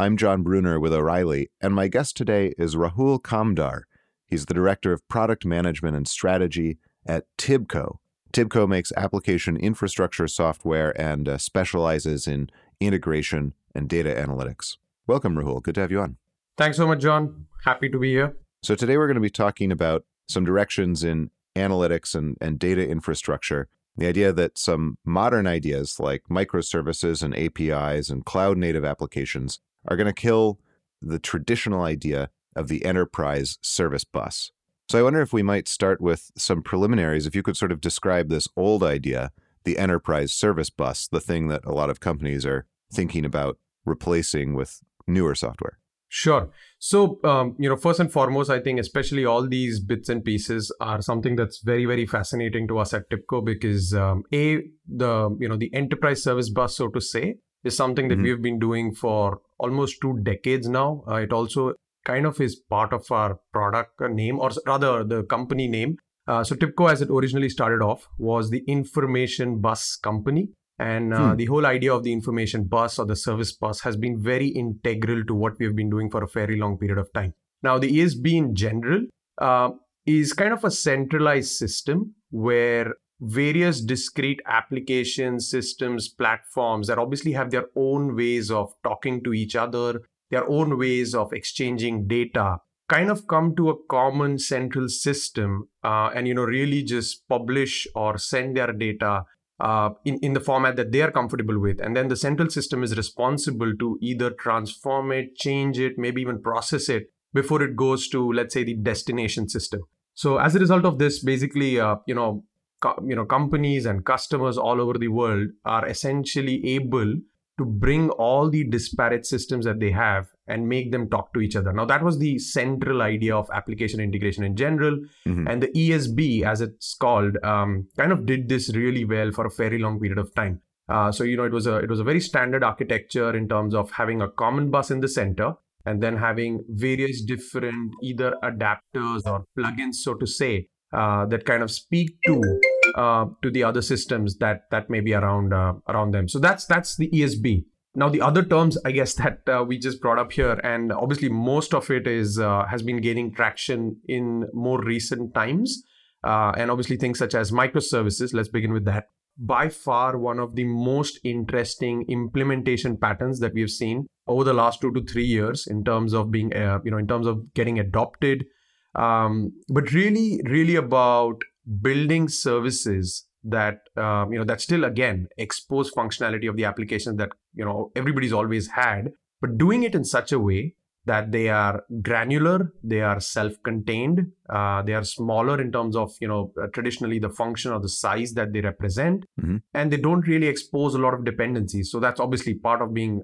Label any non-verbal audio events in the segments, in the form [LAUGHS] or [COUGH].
I'm Jon Bruner with O'Reilly, and my guest today is Rahul Kamdar. He's the Director of Product Management and Strategy at Tibco. Tibco makes application infrastructure software and uh, specializes in integration and data analytics. Welcome, Rahul. Good to have you on. Thanks so much, John. Happy to be here. So, today we're going to be talking about some directions in analytics and, and data infrastructure. The idea that some modern ideas like microservices and APIs and cloud native applications are going to kill the traditional idea of the enterprise service bus. So I wonder if we might start with some preliminaries. If you could sort of describe this old idea, the enterprise service bus, the thing that a lot of companies are thinking about replacing with newer software. Sure. So, um, you know, first and foremost, I think especially all these bits and pieces are something that's very, very fascinating to us at TIBCO because um, a the you know the enterprise service bus, so to say, is something that mm-hmm. we've been doing for almost two decades now. Uh, it also kind of is part of our product name, or rather the company name. Uh, so Tibco, as it originally started off, was the information bus company. And uh, hmm. the whole idea of the information bus or the service bus has been very integral to what we've been doing for a very long period of time. Now, the ESB in general uh, is kind of a centralized system where various discrete applications, systems, platforms that obviously have their own ways of talking to each other, their own ways of exchanging data kind of come to a common central system uh, and you know really just publish or send their data uh, in, in the format that they are comfortable with. And then the central system is responsible to either transform it change it maybe even process it before it goes to let's say the destination system. So as a result of this basically uh, you know you know companies and customers all over the world are essentially able to bring all the disparate systems that they have and make them talk to each other. Now, that was the central idea of application integration in general. Mm-hmm. And the ESB, as it's called, um, kind of did this really well for a very long period of time. Uh, so, you know, it was a it was a very standard architecture in terms of having a common bus in the center and then having various different either adapters or plugins, so to say, uh, that kind of speak to uh, to the other systems that that may be around uh, around them. So that's that's the ESB. Now the other terms, I guess [LAUGHS] that uh, we just brought up here, and obviously most of it is uh, has been gaining traction in more recent times, uh, and obviously things such as microservices. Let's begin with that. By far, one of the most interesting implementation patterns that we've seen over the last two to three years in terms of being, you know, in terms of getting adopted, um, but really, really about building services that um, you know that still again expose functionality of the applications that you know everybody's always had but doing it in such a way that they are granular they are self-contained uh, they are smaller in terms of you know uh, traditionally the function or the size that they represent mm-hmm. and they don't really expose a lot of dependencies so that's obviously part of being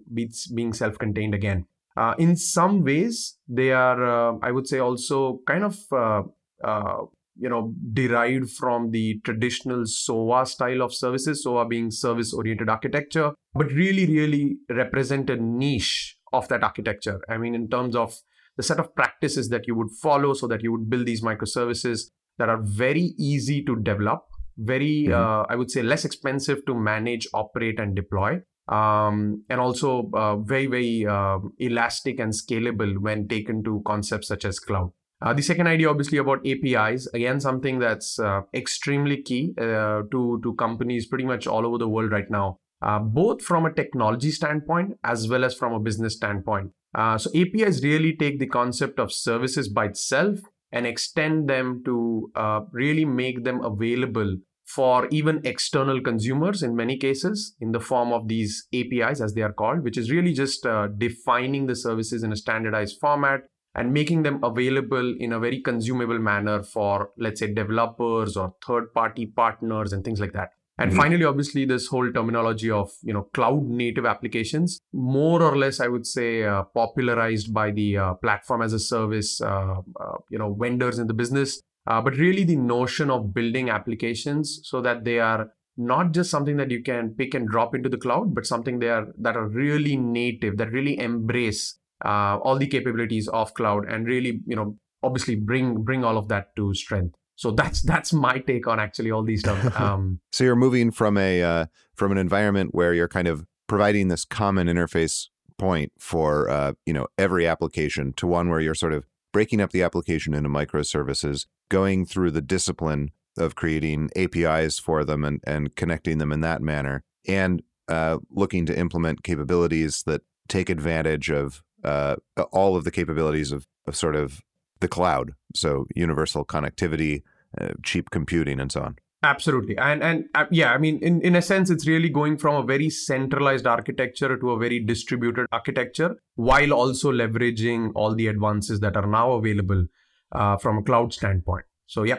being self-contained again uh, in some ways they are uh, i would say also kind of uh, uh, you know derived from the traditional SOA style of services, SOA being service oriented architecture, but really, really represent a niche of that architecture. I mean, in terms of the set of practices that you would follow so that you would build these microservices that are very easy to develop, very, mm-hmm. uh, I would say, less expensive to manage, operate, and deploy. Um, and also uh, very, very uh, elastic and scalable when taken to concepts such as cloud. Uh, the second idea, obviously, about APIs. Again, something that's uh, extremely key uh, to to companies pretty much all over the world right now, uh, both from a technology standpoint as well as from a business standpoint. Uh, so APIs really take the concept of services by itself and extend them to uh, really make them available for even external consumers in many cases in the form of these APIs as they are called, which is really just defining the services in a standardized format and making them available in a very consumable manner for let's say developers or third party partners and things like that and mm-hmm. finally obviously this whole terminology of you know cloud native applications more or less i would say uh, popularized by the uh, platform as a service uh, uh you know vendors in the business uh, but really the notion of building applications so that they are not just something that you can pick and drop into the cloud but something they are that are really native that really embrace uh, all the capabilities of cloud and really you know obviously bring bring all of that to strength. So that's that's my take on actually all these stuff. [LAUGHS] Um, so you're moving from a uh, from an environment where you're kind of providing this common interface point for uh, you know every application to one where you're sort of breaking up the application into microservices, going through the discipline of creating APIs for them and, and connecting them in that manner, and uh, looking to implement capabilities that take advantage of uh, all of the capabilities of, of sort of the cloud. So universal connectivity, uh, cheap computing, and so on. Absolutely, and and uh, yeah, I mean, in in a sense, it's really going from a very centralized architecture to a very distributed architecture, while also leveraging all the advances that are now available uh, from a cloud standpoint. So yeah,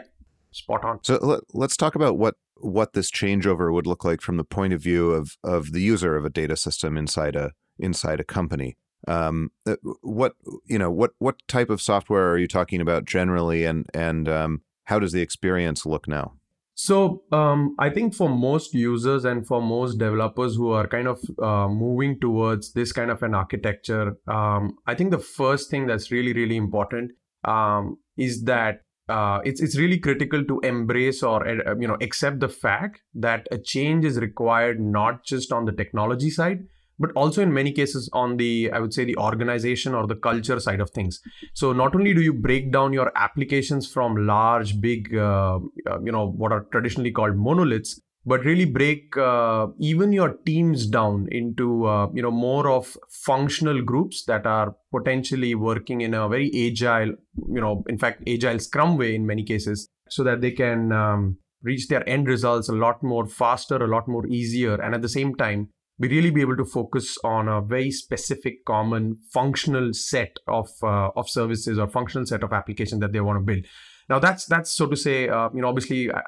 spot on. So let, let's talk about what what this changeover would look like from the point of view of of the user of a data system inside a inside a company. Um, uh, what you know, what what type of software are you talking about generally, and and um, how does the experience look now? So um, I think for most users and for most developers who are kind of uh, moving towards this kind of an architecture, um, I think the first thing that's really really important um, is that uh, it's it's really critical to embrace or uh, you know accept the fact that a change is required not just on the technology side but also in many cases on the i would say the organization or the culture side of things. So not only do you break down your applications from large big uh, uh, you know what are traditionally called monoliths but really break uh, even your teams down into uh, you know more of functional groups that are potentially working in a very agile you know in fact agile scrum way in many cases so that they can um, reach their end results a lot more faster a lot more easier and at the same time we really be able to focus on a very specific common functional set of uh, of services or functional set of applications that they want to build. Now that's that's so to say uh, you know obviously uh,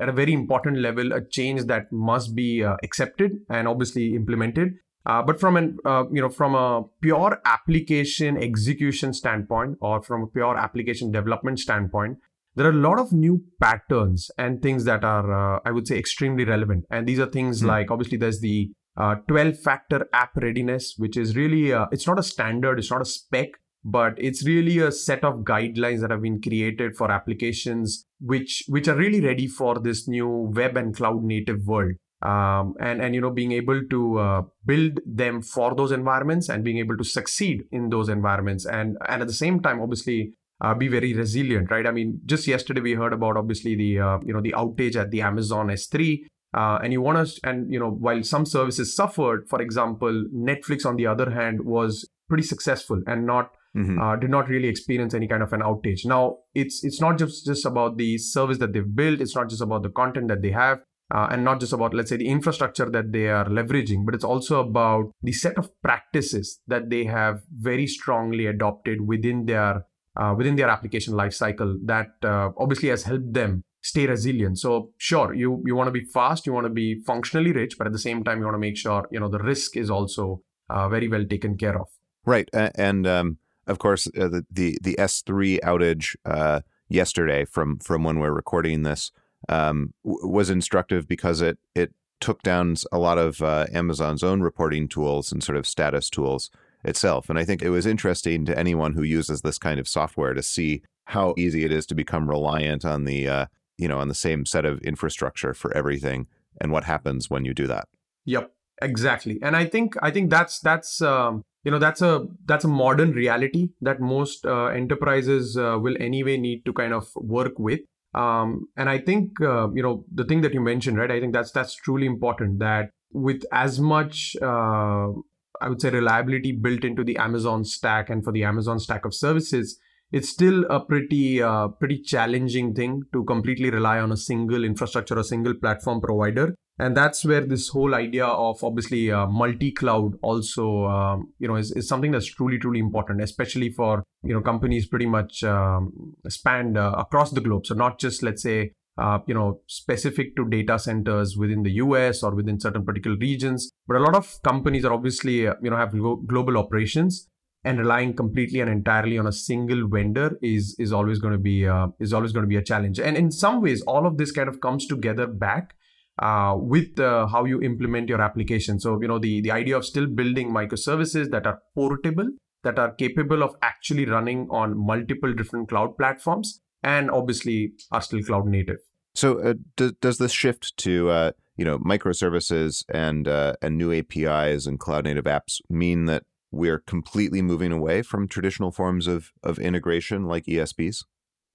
at a very important level a change that must be uh, accepted and obviously implemented. Uh, but from an uh, you know from a pure application execution standpoint or from a pure application development standpoint there are a lot of new patterns and things that are i would say extremely relevant. And these are things mm-hmm. like obviously there's the uh, 12 factor app readiness which is really uh, it's not a standard it's not a spec but it's really a set of guidelines that have been created for applications which which are really ready for this new web and cloud native world. Um, and and you know being able to uh, build them for those environments and being able to succeed in those environments and and at the same time obviously uh, be very resilient right? I mean just yesterday we heard about obviously the uh, you know the outage at the amazon s3 uh, and you want to and you know while some services suffered for example netflix on the other hand was pretty successful and not mm-hmm. uh, did not really experience any kind of an outage now it's it's not just just about the service that they've built it's not just about the content that they have uh, and not just about let's say the infrastructure that they are leveraging but it's also about the set of practices that they have very strongly adopted within their uh, within their application lifecycle that uh, obviously has helped them stay resilient. So sure, you you want to be fast, you want to be functionally rich, but at the same time, you want to make sure you know the risk is also uh, very well taken care of. Right, and um, of course uh, the, the the S three outage uh, yesterday from from when we're recording this um, w- was instructive because it it took down a lot of uh, Amazon's own reporting tools and sort of status tools itself. And I think it was interesting to anyone who uses this kind of software to see how easy it is to become reliant on the uh, you know on the same set of infrastructure for everything and what happens when you do that. Yep exactly. And i think i think that's that's um, you know that's a that's a modern reality that most uh, enterprises uh, will anyway need to kind of work with. Um, and i think uh, you know the thing that you mentioned right i think that's that's truly important that with as much uh, i would say reliability built into the amazon stack and for the amazon stack of services it's still a pretty uh, pretty challenging thing to completely rely on a single infrastructure or single platform provider. And that's where this whole idea of obviously uh, multi-cloud also um, you know is, is something that's truly truly important especially for you know companies pretty much um, spanned uh, across the globe. So not just let's say uh, you know specific to data centers within the US or within certain particular regions but a lot of companies are obviously uh, you know have global operations and relying completely and entirely on a single vendor is is always going to be uh, is always going to be a challenge. And in some ways all of this kind of comes together back uh, with uh, how you implement your application. So you know the the idea of still building microservices that are portable that are capable of actually running on multiple different cloud platforms and obviously are still cloud native. So uh, does, does this shift to uh, you know microservices and uh, and new apis and cloud native apps mean that we're completely moving away from traditional forms of, of integration like ESBs?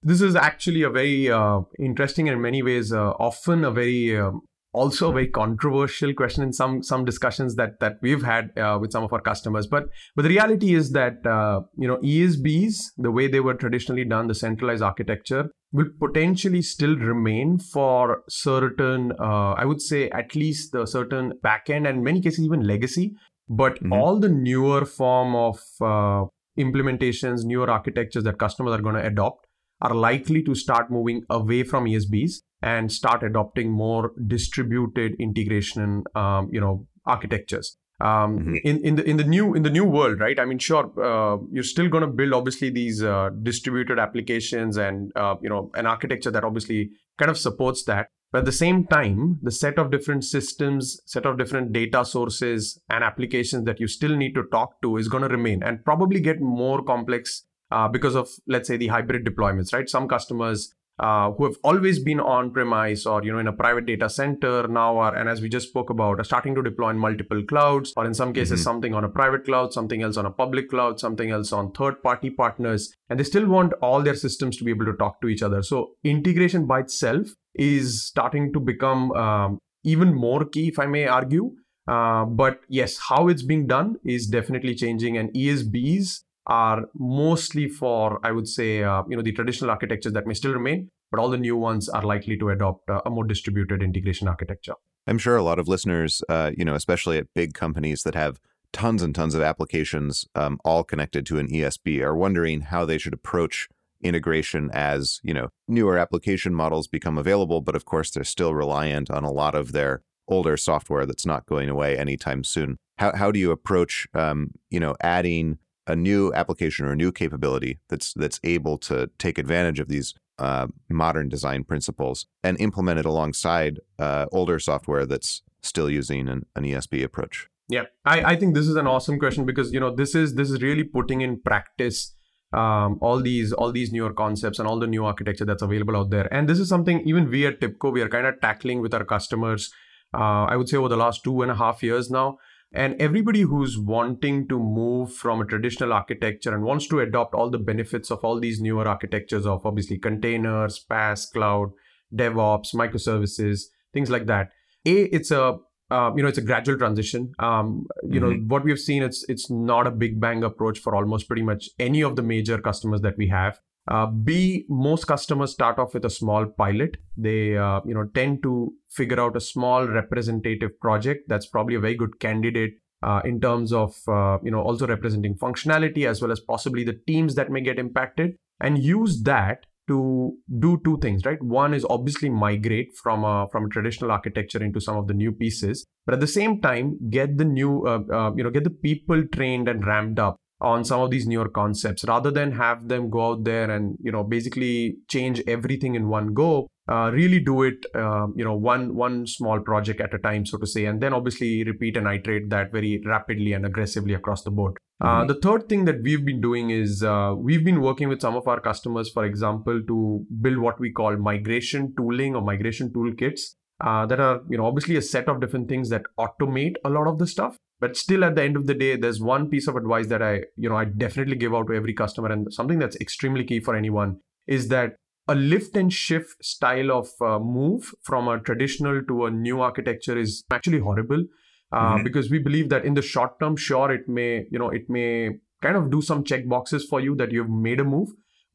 This is actually a very uh, interesting and in many ways uh, often a very um, also a very controversial question in some some discussions that that we've had uh, with some of our customers but but the reality is that uh, you know esbs the way they were traditionally done the centralized architecture will potentially still remain for certain uh, i would say at least the certain backend and many cases even legacy but mm-hmm. all the newer form of uh, implementations newer architectures that customers are going to adopt are likely to start moving away from esbs and start adopting more distributed integration um, you know architectures um, mm-hmm. in in the in the new in the new world right i mean sure uh, you're still going to build obviously these uh, distributed applications and uh, you know an architecture that obviously kind of supports that but at the same time the set of different systems set of different data sources and applications that you still need to talk to is going to remain and probably get more complex uh, because of let's say the hybrid deployments right? Some customers uh, who have always been on premise or you know in a private data center now are and as we just spoke about are starting to deploy in multiple clouds or in some cases mm-hmm. something on a private cloud something else on a public cloud something else on third party partners and they still want all their systems to be able to talk to each other so integration by itself is starting to become um, even more key if i may argue uh, but yes how it's being done is definitely changing and esbs are mostly for, I would say, uh, you know, the traditional architectures that may still remain, but all the new ones are likely to adopt uh, a more distributed integration architecture. I'm sure a lot of listeners, uh, you know, especially at big companies that have tons and tons of applications um, all connected to an ESB, are wondering how they should approach integration as you know newer application models become available. But of course, they're still reliant on a lot of their older software that's not going away anytime soon. How how do you approach um, you know adding a new application or a new capability that's that's able to take advantage of these uh, modern design principles and implement it alongside uh, older software that's still using an, an ESB approach? Yeah, I, I think this is an awesome question because you know this is this is really putting in practice um, all these all these newer concepts and all the new architecture that's available out there. And this is something even we at Tibco we are kind of tackling with our customers. Uh, I would say over the last two and a half years now, and everybody who's wanting to move from a traditional architecture and wants to adopt all the benefits of all these newer architectures of obviously containers, PaaS, cloud, DevOps, microservices, things like that. A, it's a uh, you know it's a gradual transition. Um, you mm-hmm. know what we've seen it's it's not a big bang approach for almost pretty much any of the major customers that we have. Uh, B, most customers start off with a small pilot. They, uh, you know, tend to figure out a small representative project that's probably a very good candidate uh, in terms of, uh, you know, also representing functionality as well as possibly the teams that may get impacted, and use that to do two things. Right. One is obviously migrate from a from a traditional architecture into some of the new pieces, but at the same time get the new, uh, uh, you know, get the people trained and ramped up on some of these newer concepts. Rather than have them go out there and you know basically change everything in one go uh, really do it uh, you know one one small project at a time so to say and then obviously repeat and iterate that very rapidly and aggressively across the board. Uh, mm-hmm. the third thing that we've been doing is uh, we've been working with some of our customers for example to build what we call migration tooling or migration toolkits uh, that are you know obviously a set of different things that automate a lot of the stuff but still at the end of the day there's one piece of advice that i you know i definitely give out to every customer. And something that's extremely key for anyone is that a lift and shift style of uh, move from a traditional to a new architecture is actually horrible. Uh, mm-hmm. because we believe that in the short term sure it may you know it may kind of do some check boxes for you that you've made a move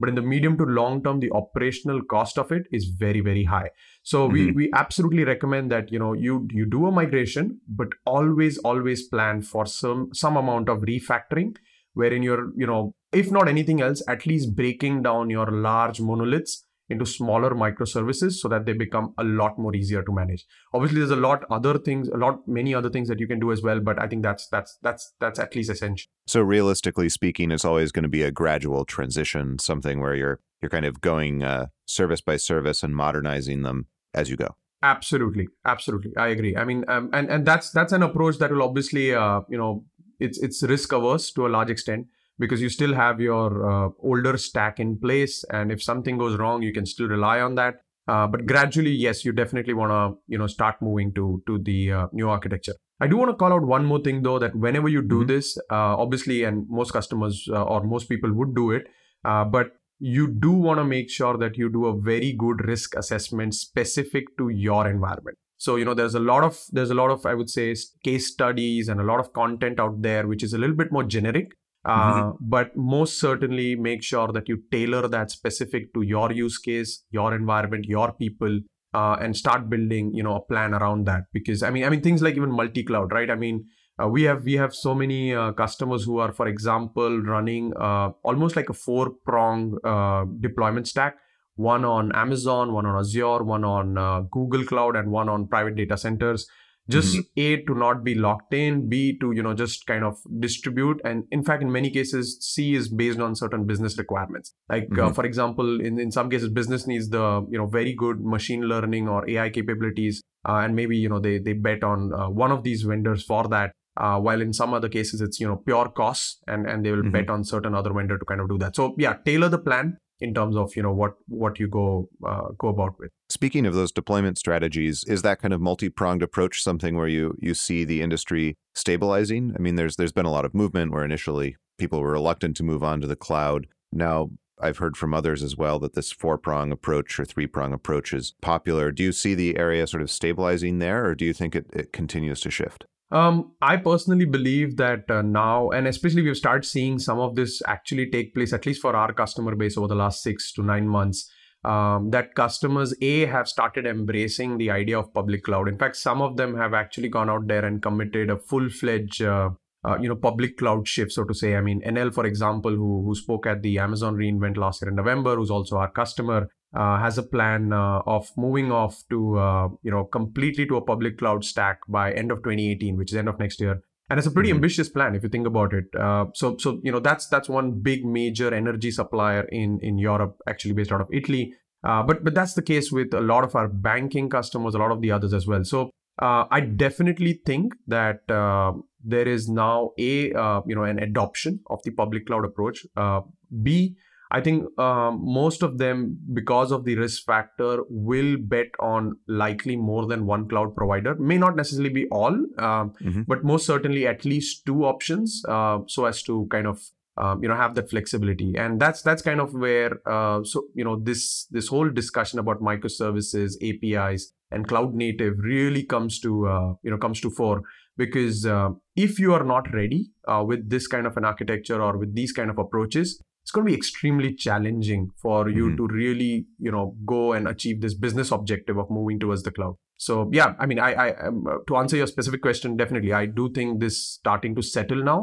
but in the medium to long term the operational cost of it is very very high so mm-hmm. we we absolutely recommend that you know you you do a migration but always always plan for some some amount of refactoring wherein you're you know if not anything else at least breaking down your large monoliths into smaller microservices so that they become a lot more easier to manage. Obviously there's a lot other things a lot many other things that you can do as well but i think that's that's that's that's at least essential. So realistically speaking it's always going to be a gradual transition something where you're you're kind of going uh, service by service and modernizing them as you go. Absolutely. Absolutely. I agree. I mean um, and and that's that's an approach that will obviously uh, you know it's it's risk averse to a large extent because you still have your uh, older stack in place and if something goes wrong you can still rely on that uh, but gradually yes you definitely want to you know start moving to to the uh, new architecture I do want to call out one more thing though that whenever you do Mhm. this, uh, obviously, and most customers uh, or most people would do it, uh, but you do want to make sure that you do a very good risk assessment specific to your environment. So you know, there's a lot of there's a lot of I would say case studies and a lot of content out there which is a little bit more generic. Uh, But most certainly, make sure that you tailor that specific to your use case, your environment, your people, uh, and start building you know a plan around that. Because i mean i mean things like even multi-cloud right? I mean uh, we have we have so many uh, customers who are for example running uh, almost like a four prong uh, deployment stack. One on amazon one on azure one on google cloud and one on private data centers just a to not be locked in b to you know just kind of distribute and in fact in many cases c is based on certain business requirements like uh, Mhm. for example in, in some cases business needs the you know very good machine learning or ai capabilities uh, and maybe you know they they bet on uh, one of these vendors for that uh, while in some other cases it's you know pure costs and and they will Mhm. bet on certain other vendor to kind of do that so yeah tailor the plan in terms of you know what what you go uh, go about with Speaking of those deployment strategies, is that kind of multi-pronged approach something where you you see the industry stabilizing? I mean, there's there's been a lot of movement where initially people were reluctant to move on to the cloud. Now I've heard from others as well that this four-prong approach or three-prong approach is popular. Do you see the area sort of stabilizing there, or do you think it, it continues to shift? Um, I personally believe that uh, now, and especially we've started seeing some of this actually take place, at least for our customer base over the last six to nine months. Um, that customers a have started embracing the idea of public cloud. In fact, some of them have actually gone out there and committed a full-fledged, uh, uh, you know, public cloud shift, so to say. I mean, Enel, for example, who who spoke at the Amazon reInvent last year in November, who's also our customer, uh, has a plan uh, of moving off to uh, you know completely to a public cloud stack by end of 2018 which is end of next year. And it's a pretty Mhm. ambitious plan if you think about it. Uh, so so you know that's that's one big major energy supplier in in europe actually based out of italy. Uh, but but that's the case with a lot of our banking customers a lot of the others as well. So uh, i definitely think that there is now a uh, you know an adoption of the public cloud approach. Uh, b I think um, most of them, because of the risk factor, will bet on likely more than one cloud provider. May not necessarily be all, um, Mhm. but most certainly at least two options, uh, so as to kind of um, you know have that flexibility. And that's that's kind of where uh, so you know this this whole discussion about microservices, APIs, and cloud native really comes to uh, you know comes to fore because uh, if you are not ready uh, with this kind of an architecture or with these kind of approaches it's going to be extremely challenging for you Mhm. to really you know go and achieve this business objective of moving towards the cloud so yeah i mean i i um, uh, to answer your specific question definitely i do think this starting to settle now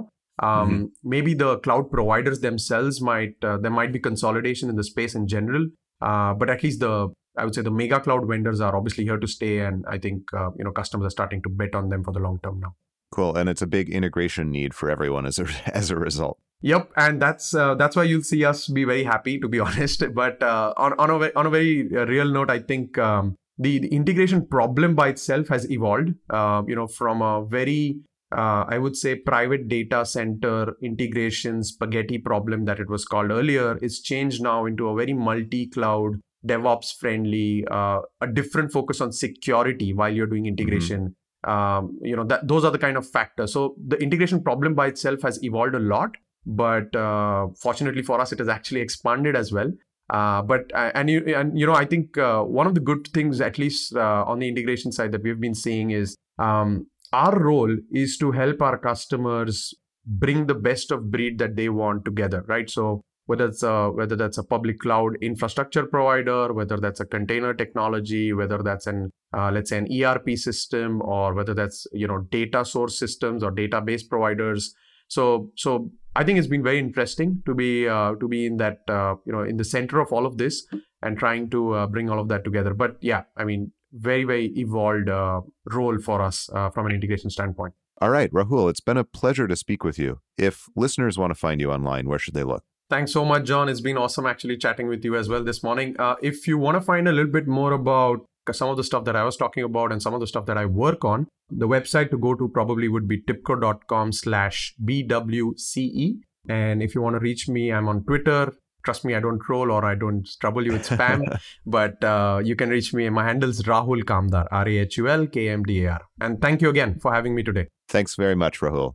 um, maybe the cloud providers themselves might uh, there might be consolidation in the space in general uh, but at least the i would say the mega cloud vendors are obviously here to stay and i think uh, you know customers are starting to bet on them for the long term now Cool, and it's a big integration need for everyone as a [LAUGHS] as a result. Yep, and that's uh, that's why you'll see us be very happy, to be [LAUGHS] honest. But uh, on on a on a very uh, real note, I think um, the, the integration problem by itself has evolved. Uh, you know, from a very uh, I would say private data center integration spaghetti problem that it was called earlier. is changed now into a very multi-cloud, DevOps friendly, uh, a different focus on security while you're doing integration um, you know that those are the kind of factors so the integration problem by itself has evolved a lot but uh, fortunately for us it has actually expanded as well uh, but uh, and you and you know i think uh, one of the good things at least uh, on the integration side that we've been seeing is um, our role is to help our customers bring the best of breed that they want together right so whether it's a, whether that's a public cloud infrastructure provider whether that's a container technology whether that's an uh, let's say an ERP system or whether that's you know data source systems or database providers. So so I think it's been very interesting to be uh, to be in that uh, you know in the center of all of this and trying to uh, bring all of that together. But yeah, I mean very very evolved uh, role for us uh, from an integration standpoint. All right, Rahul, it's been a pleasure to speak with you. If listeners want to find you online, where should they look? Thanks so much, Jon. It's been awesome actually chatting with you as well this morning. Uh, if you want to find a little bit more about some of the stuff that I was talking about and some of the stuff that I work on, the website to go to probably would be tibco.com slash BWCE. And if you want to reach me, I'm on Twitter trust me, I don't troll or I don't trouble you with spam. [LAUGHS] but uh, you can reach me. My handle is Rahul Kamdar, R A H U L K M D A R. And thank you again for having me today. Thanks very much, Rahul.